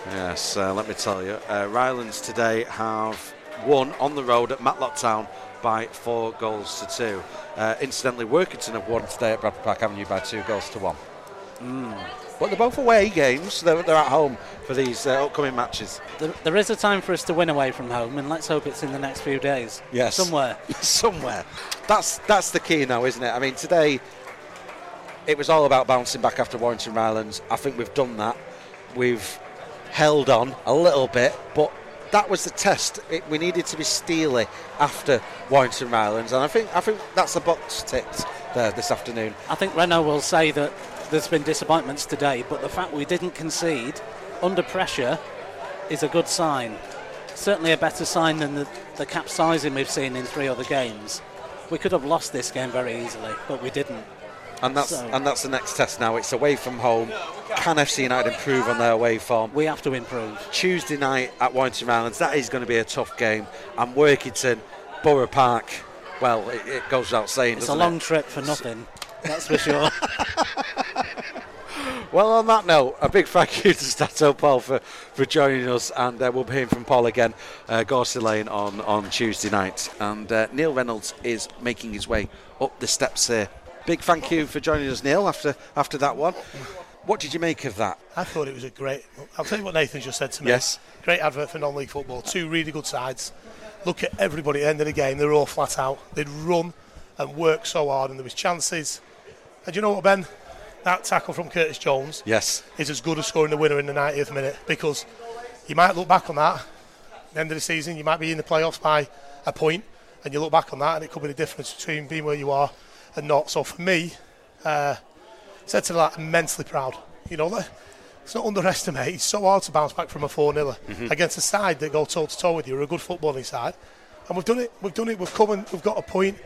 Yes, uh, let me tell you. Uh, Rylands today have won on the road at Matlock Town by four goals to two. Uh, incidentally, Workington have won today at Bradford Park Avenue by two goals to one. But they're both away games. They're, they're at home for these uh, upcoming matches. There, there is a time for us to win away from home, and let's hope it's in the next few days. Yes. Somewhere. somewhere. That's that's the key now, isn't it? I mean, today it was all about bouncing back after Warrington Rylands. I think we've done that. We've held on a little bit, but that was the test. It, we needed to be steely after Warrington Rylands, and I think I think that's a box ticked there this afternoon. I think Renault will say that there's been disappointments today, but the fact we didn't concede under pressure is a good sign. Certainly a better sign than the, the capsizing we've seen in three other games. We could have lost this game very easily, but we didn't. And that's So- and that's the next test now. It's away from home. Can FC United improve on their away form? We have to improve. Tuesday night at Warrington Rylands. That is going to be a tough game. And Workington, Borough Park. Well, it, it goes without saying. It's a long it? trip for nothing, that's for sure. Well, on that note, a big thank you to Stato Paul for, for joining us, and uh, we'll be hearing from Paul again, uh, Gorsey Lane on, on Tuesday night. And uh, Neil Reynolds is making his way up the steps here. Big thank you for joining us, Neil, after after that one. What did you make of that? I thought it was a great. I'll tell you what Nathan just said to me. Yes. Great advert for non-league football. Two really good sides. Look at everybody at the end of the game. They're all flat out. They'd run and work so hard, and there was chances. And you know what, Ben? That tackle from Curtis Jones Yes. is as good as scoring the winner in the 90th minute because you might look back on that at the end of the season. You might be in the playoffs by a point, and you look back on that, and it could be the difference between being where you are and not. So for me, uh, said to that, immensely proud. You know, that- it's not underestimate. It's so hard to bounce back from a 4 0 against a side that go toe to toe with you, or a good footballing side. And we've done it. We've done it. We've come and we've got a point.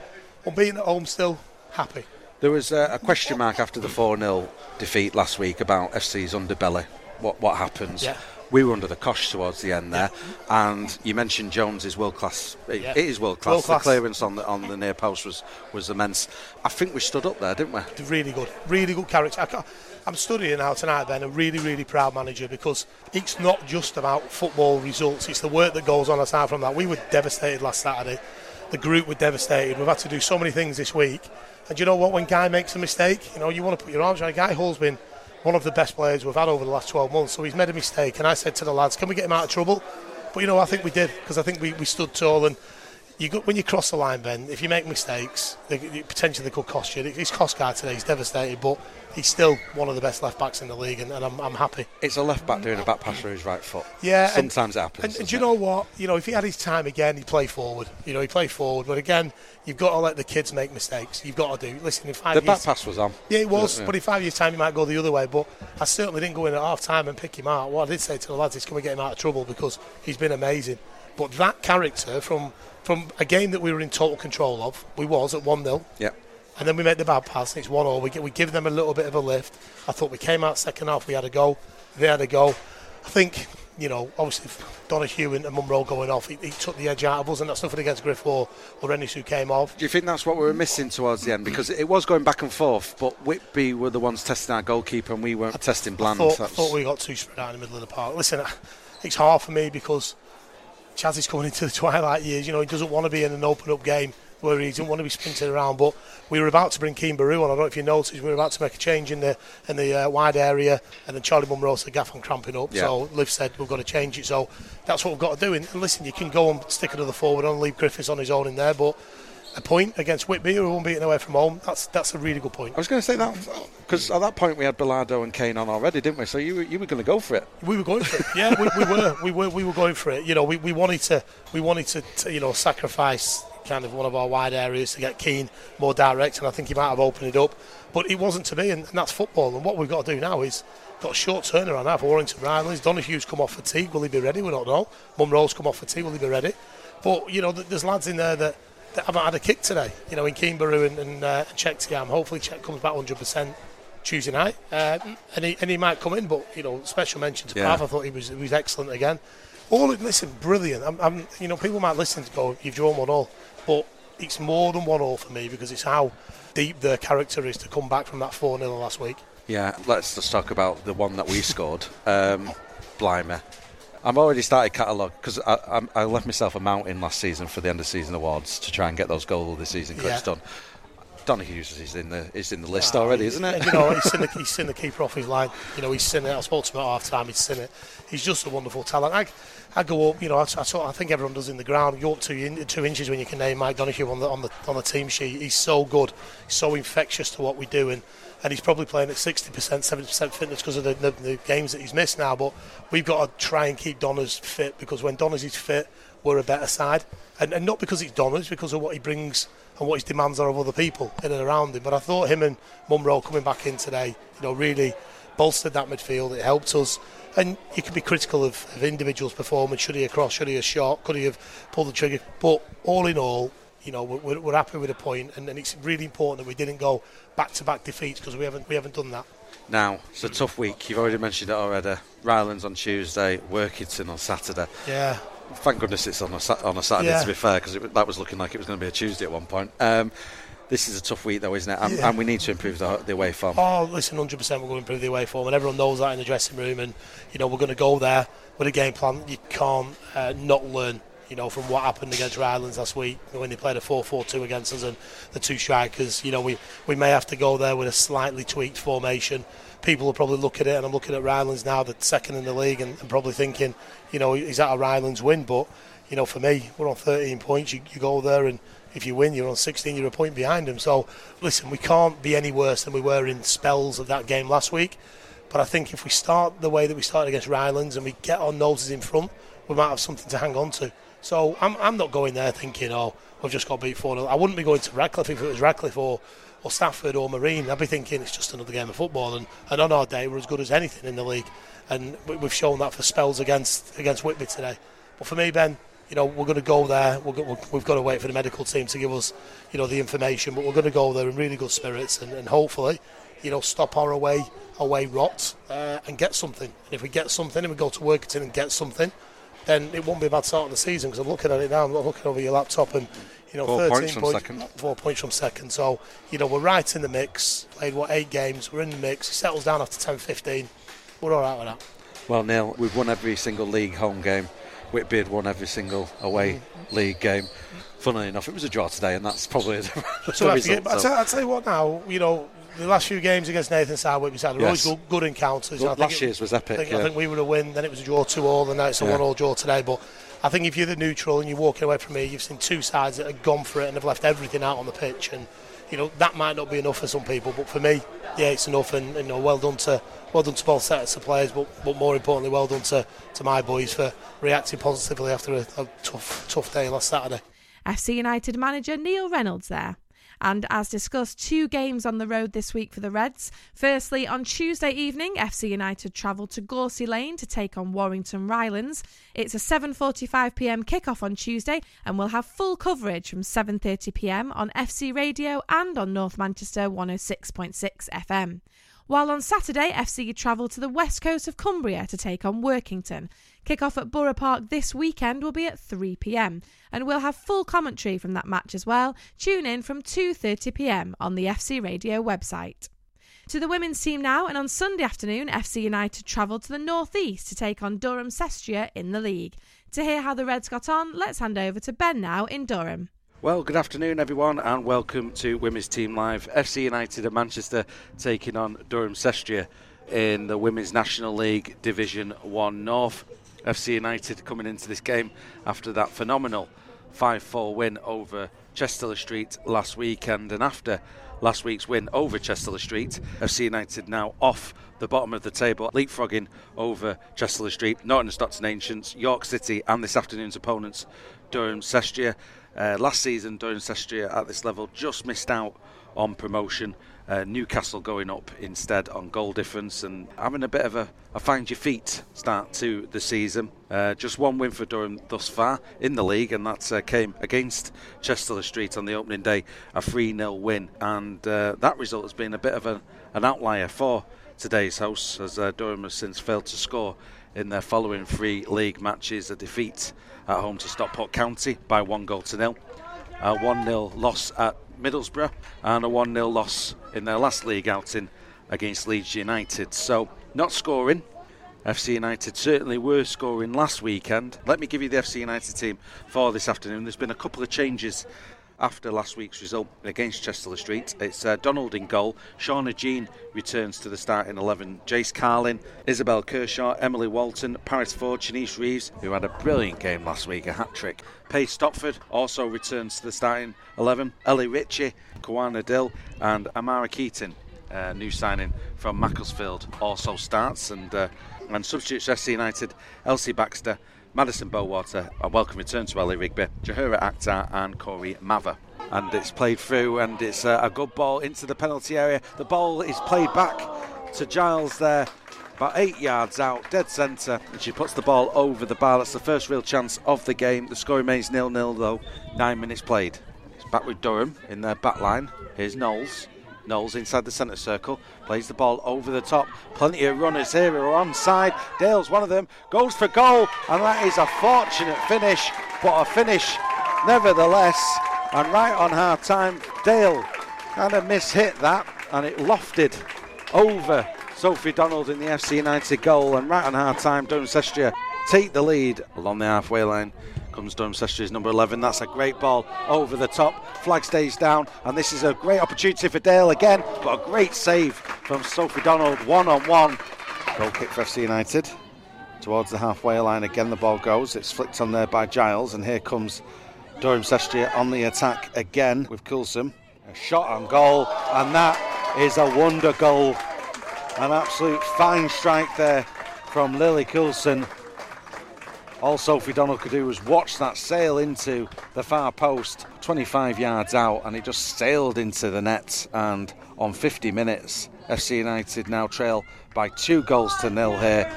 Unbeaten at home, still happy. There was uh, a question mark after the 4 0 defeat last week about FC's underbelly. What, what happens? Yeah. We were under the cosh towards the end there, and you mentioned Jones is world class. It, Yeah. it is world class. World The clearance on the on the near post was, was immense. I think we stood up there, didn't we? really good, really good character. I'm studying now tonight, Ben, a really, really proud manager because it's not just about football results, it's the work that goes on aside from that. We were devastated last Saturday. The group were devastated. We've had to do so many things this week. And you know what? When Guy makes a mistake, you know, you want to put your arms around Guy Hall's been one of the best players we've had over the last 12 months. So he's made a mistake. And I said to the lads, can we get him out of trouble? But you know, I think we did because I think we, we stood tall and you go, when you cross the line, Ben, if you make mistakes, they, they- could cost you. He's cost guy today. He's devastated, but he's still one of the best left backs in the league, and, and I'm, I'm happy. It's a left back doing a back pass through his right foot. Yeah, and- sometimes it happens. And, and do you know what? You know, if he had his time again, he'd play forward. You know, he'd play forward. But again, you've got to let the kids make mistakes. You've got to do. Listen, in five the back pass was on. yeah, it was. Yeah. But in five years' time, he might go the other way. But I certainly didn't go in at half time and pick him out. What I did say to the lads is, can we get him out of trouble because he's been amazing. But that character from from a game that we were in total control of, we was at one 0 Yeah. And then we make the bad pass, and it's one all. We, we give them a little bit of a lift. I thought we came out second half, we had a go, they had a go. I think, you know, obviously Donahue and Munro going off, he, he took the edge out of us, and that's nothing against Griff or, or Ennis who came off. Do you think that's what we were missing towards the end? Because it was going back and forth, but Whitby were the ones testing our goalkeeper, and we weren't testing Bland. I thought, That's- thought we got too spread out in the middle of the park. Listen, it's hard for me because Chaz is coming into the twilight years. You know, he doesn't want to be in an open up game where he doesn't want to be sprinting around. But we were about to bring Keen Baru on. I don't know if you noticed, we were about to make a change in the in the uh, wide area, and then Charlie Munro said, "Gaff, I'm cramping up." Yeah. So Liv said, "We've got to change it." So that's what we've got to do. And listen, you can go and stick another forward on, leave Griffiths on his own in there, but. A point against Whitby, who won't beaten away from home. That's that's a really good point. I was going to say that because at that point we had Bilardo and Kane on already, didn't we? So you were, you were going to go for it. We were going for it. Yeah, we, we were. We were. We were going for it. You know, we, we wanted to. We wanted to, to, you know, sacrifice kind of one of our wide areas to get Keane more direct, and I think he might have opened it up, but it wasn't to be, and, and that's football. And what we've got to do now is got a short turnaround now for Warrington Rylands. Donahue's come off fatigue. Will he be ready? We don't know. Munro's come off fatigue. Will he be ready? But you know, there's lads in there that, that haven't had a kick today. You know, in Keembaru and, and uh. Hopefully, Czech comes back 100 percent. Tuesday night, uh, and, he, and he might come in, but you know, special mention to Yeah. Pav. I thought he was he was excellent again. All listen, brilliant. I'm, I'm, you know, people might listen to go, you've drawn one all, but it's more than one all for me because it's how deep the character is to come back from that four 0 last week. Yeah, let's just talk about the one that we scored. Um, Blimey. I've already started catalogue because I, I, I left myself a mountain last season for the end of season awards to try and get those goal of the season clips Yeah. done. Donahue's is in the is in the list already, isn't it? you know, he's seen, the, he's seen the keeper off his line. You know, he's seen it. I spoke to him at half time. He's seen it. He's just a wonderful talent. I, I go up. You know, I, I, I think everyone does in the ground. You go up two two inches when you can name Mike Donahue on the on the on the team sheet. He's so good. He's so infectious to what we do, and and he's probably playing at 60%, 70% fitness because of the, the, the games that he's missed now. But we've got to try and keep Donners fit because when Donners is fit, we're a better side. And, and not because it's Donners, because of what he brings and what his demands are of other people in and around him. But I thought him and Munro coming back in today, you know, really bolstered that midfield. It helped us. And you can be critical of, of individuals' performance. Should he have crossed? Should he have shot? Could he have pulled the trigger? But all in all, you know, we're, we're happy with a point, and, and it's really important that we didn't go back-to-back defeats because we haven't we haven't done that. Now, it's a tough week. You've already mentioned it already. Rylands on Tuesday, Workington on Saturday. Yeah, Thank goodness it's on a, on a Saturday, Yeah. to be fair, because that was looking like it was going to be a Tuesday at one point. Um, This is a tough week, though, isn't it? And, Yeah. and we need to improve the, the away form. Oh, listen, 100% we're going to improve the away form, and everyone knows that in the dressing room. And you know, we're going to go there with a game plan. You can't uh, not learn. You know, from what happened against Rylands last week when they played a 4-4-2 against us and the two strikers. You know, we, we may have to go there with a slightly tweaked formation. People will probably look at it, and I'm looking at Rylands now, the second in the league, and, and probably thinking, you know, is that a Rylands win? But you know, for me, we're on 13 points. You, you go there and if you win, you're on 16, you're a point behind them. So, listen, we can't be any worse than we were in spells of that game last week. But I think if we start the way that we started against Rylands and we get our noses in front, we might have something to hang on to. So I'm, I'm not going there thinking, oh, we've just got beat 4 0. I wouldn't be going to Radcliffe if it was Radcliffe or, or Stafford or Marine. I'd be thinking it's just another game of football. And, and on our day, we're as good as anything in the league. And we- we've shown that for spells against against Whitby today. But for me, Ben, you know, we're going to go there. Go, we've got to wait for the medical team to give us, you know, the information. But we're going to go there in really good spirits and, and hopefully, you know, stop our away away rot uh, and get something. And if we get something and we go to Workington and get something, then it won't be a bad start of the season. Because I'm looking at it now. I'm looking over your laptop and. You know, Four 13 points from second. Four points from second. So, you know, we're right in the mix. Played, what, eight games. We're in the mix. It settles down after 10 15. We're all right with that. Well, Neil, we've won every single league home game. Whitby had won every single away mm-hmm. league game. Funnily enough, it was a draw today, and that's probably the, So the I forget, result. but I'll, so- tell, I'll tell you what now, you know, the last few games against Nathan Southwick, we had Yes. always good, good encounters. Well, I think last it- year's was epic, I think, yeah. I think we were a win, then it was a draw 2 all, and now it's a Yeah. 1 all draw today. But I think if you're the neutral and you're walking away from me, you've seen two sides that have gone for it and have left everything out on the pitch. And, you know, that might not be enough for some people, but for me, yeah, it's enough. And, you know, well done to well done to both sets of players, but, but more importantly, well done to, to my boys for reacting positively after a, a tough, tough day last Saturday. FC United manager Neil Reynolds there. And as discussed, two games on the road this week for the Reds. Firstly, on Tuesday evening, FC United travel to Gorsey Lane to take on Warrington Rylands. It's a 7:45pm kickoff on Tuesday, and we'll have full coverage from 7:30pm on FC Radio and on North Manchester 106.6 FM. While on Saturday, FC travel to the west coast of Cumbria to take on Workington. Kick-off at Borough Park this weekend will be at 3pm, and we'll have full commentary from that match as well. Tune in from 2.30pm on the FC Radio website. To the women's team now, and on Sunday afternoon, FC United travel to the northeast to take on Durham Cestria in the league. To hear how the Reds got on, let's hand over to Ben now in Durham. Well, good afternoon, everyone, and welcome to Women's Team Live. FC United of Manchester taking on Durham Cestria in the Women's National League Division 1 North. FC United coming into this game after that phenomenal 5 4 win over Chester Street last weekend, and after last week's win over Chester Street, FC United now off the bottom of the table, leapfrogging over Chester Street, Norton and Stockton Ancients, York City, and this afternoon's opponents, Durham Cestria. Uh, last season, Durham Cestria at this level just missed out on promotion. Uh, Newcastle going up instead on goal difference and having a bit of a, a find your feet start to the season. Uh, just one win for Durham thus far in the league, and that uh, came against Chester Street on the opening day, a 3 0 win. And uh, that result has been a bit of a, an outlier for today's hosts, as uh, Durham has since failed to score in their following three league matches a defeat at home to Stockport County by one goal to nil, a 1 0 loss at Middlesbrough, and a 1 0 loss in their last league outing against Leeds United. So, not scoring. FC United certainly were scoring last weekend. Let me give you the FC United team for this afternoon. There's been a couple of changes after last week's result against Chester Street. It's uh, Donald in goal. Shauna Jean returns to the starting 11. Jace Carlin, Isabel Kershaw, Emily Walton, Paris Ford, Shanice Reeves, who had a brilliant game last week, a hat trick. Paige Stopford also returns to the starting 11. Ellie Ritchie, Kawana Dill, and Amara Keaton. Uh, new signing from Macclesfield also starts and uh, and substitutes FC United Elsie Baxter Madison Bowater, a welcome return to Ellie Rigby, Jahura Akhtar, and Corey Mather. And it's played through, and it's uh, a good ball into the penalty area. The ball is played back to Giles there, about eight yards out, dead centre, and she puts the ball over the bar. That's the first real chance of the game. The score remains nil nil though, nine minutes played. It's back with Durham in their back line. Here's Knowles. Knowles inside the centre circle, plays the ball over the top. Plenty of runners here who are onside. Dale's one of them, goes for goal, and that is a fortunate finish, but a finish nevertheless And right on half time, Dale kind of mishit that and it lofted over Sophie Donald in the FC United goal. And right on half time, Cestria take the lead along the halfway line. Comes Durham Cestria's number 11. That's a great ball over the top. Flag stays down, and this is a great opportunity for Dale again. But a great save from Sophie Donald, one on one. Goal kick for FC United towards the halfway line. Again, the ball goes. It's flicked on there by Giles, and here comes Durham Cestria on the attack again with Coulson. A shot on goal, and that is a wonder goal. An absolute fine strike there from Lily Coulson. All Sophie Donald could do was watch that sail into the far post, 25 yards out, and it just sailed into the net. And on 50 minutes, FC United now trail by two goals to nil here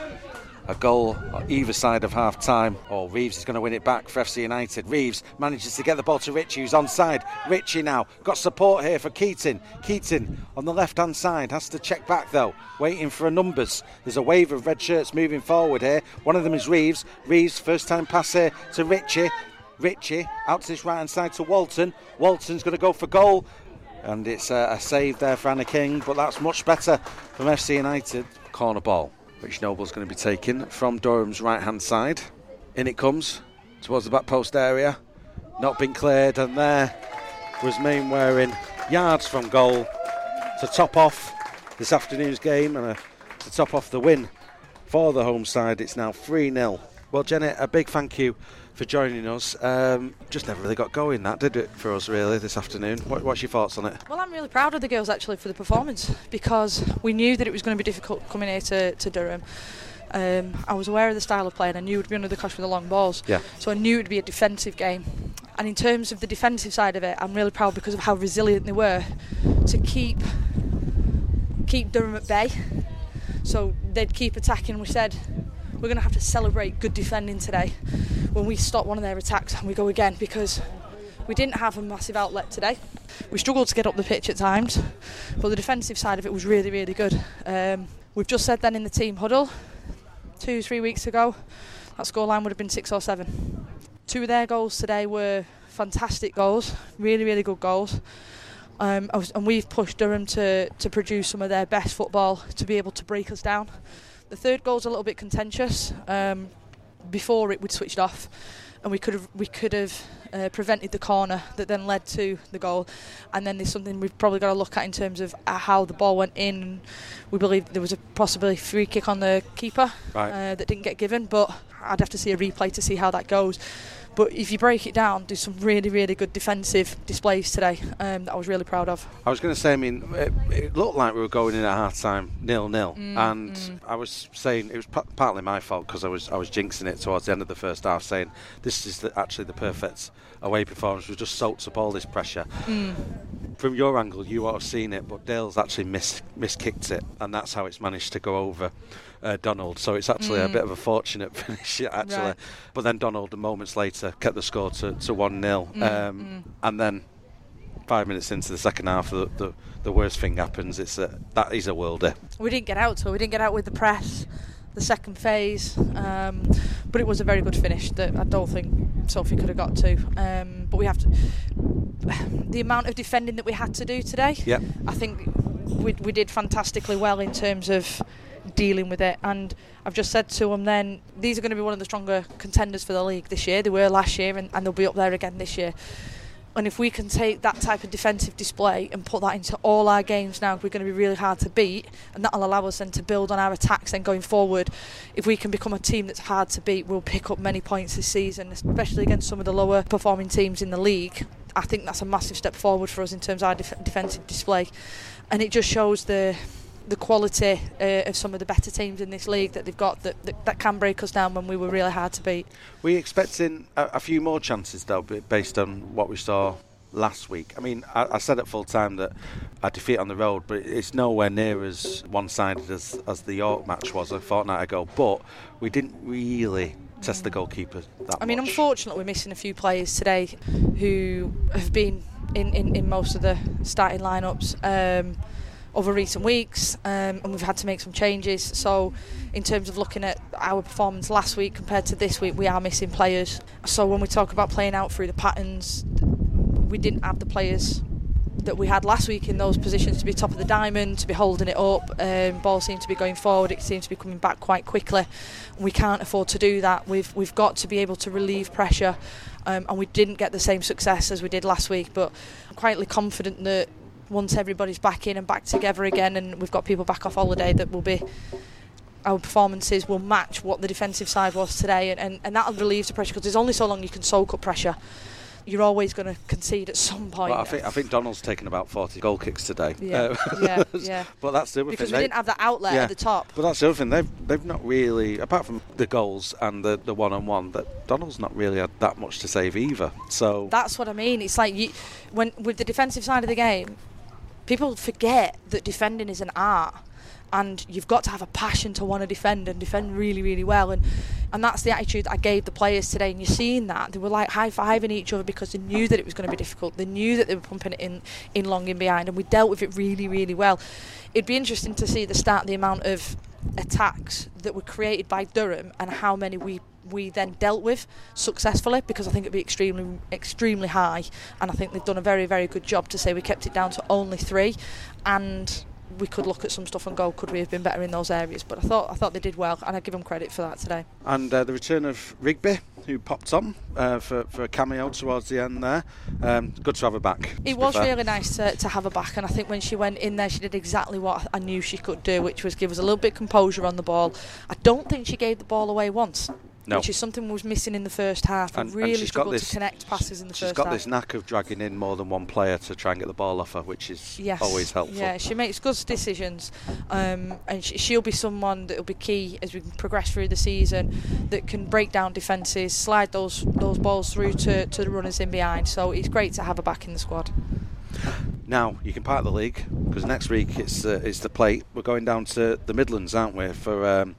a goal either side of half time. Oh, Reeves is going to win it back for FC United. Reeves manages to get the ball to Ritchie, who's onside. Ritchie now got support here for Keating. Keating on the left hand side has to check back though, waiting for a numbers. There's a wave of red shirts moving forward here. One of them is Reeves. Reeves, first time pass here to Ritchie. Ritchie out to this right hand side to Walton. Walton's going to go for goal. And it's a, a save there for Anna King, but that's much better from FC United. Corner ball which Noble's going to be taking from Durham's right hand side. In it comes towards the back post area. Not been cleared, and there was Mainwaring yards from goal to top off this afternoon's game and uh, to top off the win for the home side. It's now 3 0. Well, Jenny, a big thank you for joining us. Um, just never really got going, that did it for us, really, this afternoon. What, what's your thoughts on it? Well, I'm really proud of the girls actually for the performance because we knew that it was going to be difficult coming here to, to Durham. Um, I was aware of the style of play and I knew it would be under the cosh with the long balls. Yeah. So I knew it would be a defensive game. And in terms of the defensive side of it, I'm really proud because of how resilient they were to keep keep Durham at bay. So they'd keep attacking. We said we're going to have to celebrate good defending today when we stop one of their attacks and we go again because we didn't have a massive outlet today. We struggled to get up the pitch at times, but the defensive side of it was really, really good. Um, we've just said then in the team huddle two, three weeks ago, that scoreline would have been six or seven. Two of their goals today were fantastic goals, really, really good goals. Um, and we've pushed Durham to, to produce some of their best football to be able to break us down. The third goal's a little bit contentious. Um, before it, we'd switched off, and we could have we could have uh, prevented the corner that then led to the goal. And then there's something we've probably got to look at in terms of uh, how the ball went in. We believe there was a possibly free kick on the keeper right. uh, that didn't get given, but I'd have to see a replay to see how that goes. But if you break it down, there's some really, really good defensive displays today um, that I was really proud of. I was going to say, I mean, it, it, looked like we were going in at half time nil nil, mm, and mm. I was saying it was p- partly my fault because I was I was jinxing it towards the end of the first half, saying this is the, actually the perfect away performance. We just soaked up all this pressure. Mm. From your angle, you would have seen it, but Dale's actually miss miss kicked it, and that's how it's managed to go over uh, Donald. So it's actually mm. a bit of a fortunate finish, actually. Right. But then Donald, moments later, kept the score to, to 1 0. Mm. Um, mm. And then five minutes into the second half, the, the, the worst thing happens. It's a, that is a worlder. We didn't get out, so we didn't get out with the press. The second phase, um, but it was a very good finish that I don't think Sophie could have got to. Um, but we have to, the amount of defending that we had to do today. Yeah, I think we, we did fantastically well in terms of dealing with it. And I've just said to them then, these are going to be one of the stronger contenders for the league this year. They were last year and, and they'll be up there again this year. And if we can take that type of defensive display and put that into all our games now, we're going to be really hard to beat, and that'll allow us then to build on our attacks. Then going forward, if we can become a team that's hard to beat, we'll pick up many points this season, especially against some of the lower performing teams in the league. I think that's a massive step forward for us in terms of our def- defensive display, and it just shows the the quality uh, of some of the better teams in this league that they've got that, that, that can break us down when we were really hard to beat. Were you expecting a, a few more chances though, based on what we saw last week? I mean, I, I, said at full time that a defeat on the road, but it's nowhere near as one-sided as, as the York match was a fortnight ago. But we didn't really test the goalkeeper that I mean, much. unfortunately, we're missing a few players today who have been in, in, in most of the starting lineups. Um, over recent weeks, um, and we've had to make some changes. So, in terms of looking at our performance last week compared to this week, we are missing players. So, when we talk about playing out through the patterns, we didn't have the players that we had last week in those positions to be top of the diamond, to be holding it up. Um, ball seemed to be going forward. It seemed to be coming back quite quickly. We can't afford to do that. We've we've got to be able to relieve pressure, um, and we didn't get the same success as we did last week. But I'm quietly confident that once everybody's back in and back together again, and we've got people back off holiday, that will be our performances will match what the defensive side was today, and, and, and that'll relieve the pressure because there's only so long you can soak up pressure. You're always going to concede at some point. Well, I think I think Donald's taken about 40 goal kicks today. Yeah, Uh, yeah, yeah. But that's the other Because thing. we they- didn't have that outlet yeah. at the top. But that's the other thing. They've they've not really, apart from the goals and the the one on one, that Donald's not really had that much to save either. So That's what I mean. It's like you, when with the defensive side of the game, people forget that defending is an art, and you've got to have a passion to want to defend and defend really, really well. And and that's the attitude I gave the players today. And you're seeing that they were like high fiving each other because they knew that it was going to be difficult. They knew that they were pumping it in in long in behind, and we dealt with it really, really well. It'd be interesting to see the start the amount of attacks that were created by Durham and how many we we then dealt with successfully because I think it'd be extremely extremely high. And I think they've done a very very good job to say we kept it down to only three. And we could look at some stuff and go could we have been better in those areas? But I thought I thought they did well and I give them credit for that today. And uh, the return of Rigby, who popped on uh, for for a cameo towards the end there. Um, good to have her back. it was really nice to, to have her back and I think when she went in there she did exactly what I knew she could do which was give us a little bit of composure on the ball. I don't think she gave the ball away once No. which is something was missing in the first half. And- we and really she's got struggled this- to connect passes in the She's first got half. this knack of dragging in more than one player to try and get the ball off her, which is Yes. always helpful. Yeah, she makes good decisions, um, and sh- she'll be someone that will be key as we progress through the season. That can break down defences, slide those those balls through to, to the runners in behind. So it's great to have her back in the squad. Now you can part the league because next week it's uh, it's the plate. We're going down to the Midlands, aren't we, for um,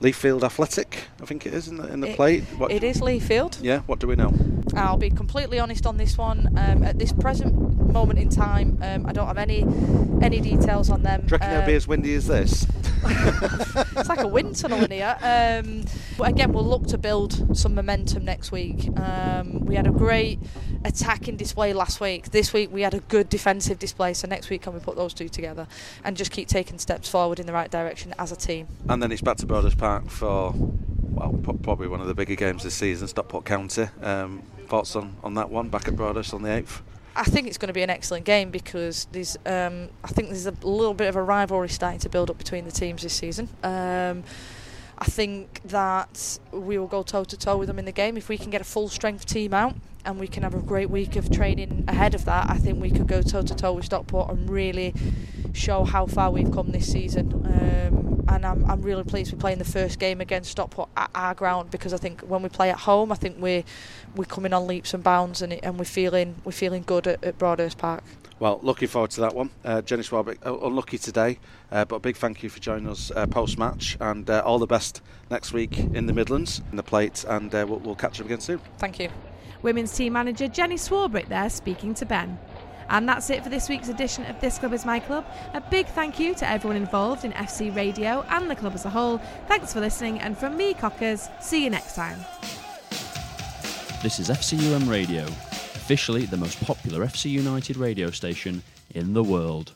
Leafield Athletic? I think it is in the in the It- plate. What, It is Leafield. Yeah. What do we know? I'll be completely honest on this one. Um, at this present moment in time, um, I don't have any any details on them. Do you reckon it'll be Um, as windy as this? it's like a wind tunnel in here. Um, but again, we'll look to build some momentum next week. Um, we had a great attacking display last week. This week we had a good defensive display. So next week, can we put those two together and just keep taking steps forward in the right direction as a team? And then it's back to Broadhurst Park for well, probably one of the bigger games this season. Stockport County. Um, thoughts on, on that one? Back at Broadhurst on the eighth. I think it's going to be an excellent game because there's, um, I think there's a little bit of a rivalry starting to build up between the teams this season. Um, I think that we will go toe to toe with them in the game if we can get a full strength team out and we can have a great week of training ahead of that. I think we could go toe to toe with Stockport and really show how far we've come this season. Um, and I'm, I'm really pleased we're playing the first game against Stockport at our ground because I think when we play at home, I think we're we're coming on leaps and bounds and, it, and we're feeling we're feeling good at, at Broadhurst Park. Well, looking forward to that one. Uh, Jenny Swarbrick, uh, unlucky today, uh, but a big thank you for joining us uh, post match and uh, all the best next week in the Midlands, in the plate, and uh, we'll, we'll catch up again soon. Thank you. Women's team manager Jenny Swarbrick there speaking to Ben. And that's it for this week's edition of This Club is My Club. A big thank you to everyone involved in FC Radio and the club as a whole. Thanks for listening, and from me, Cockers, see you next time. This is FCUM Radio, officially the most popular FC United radio station in the world.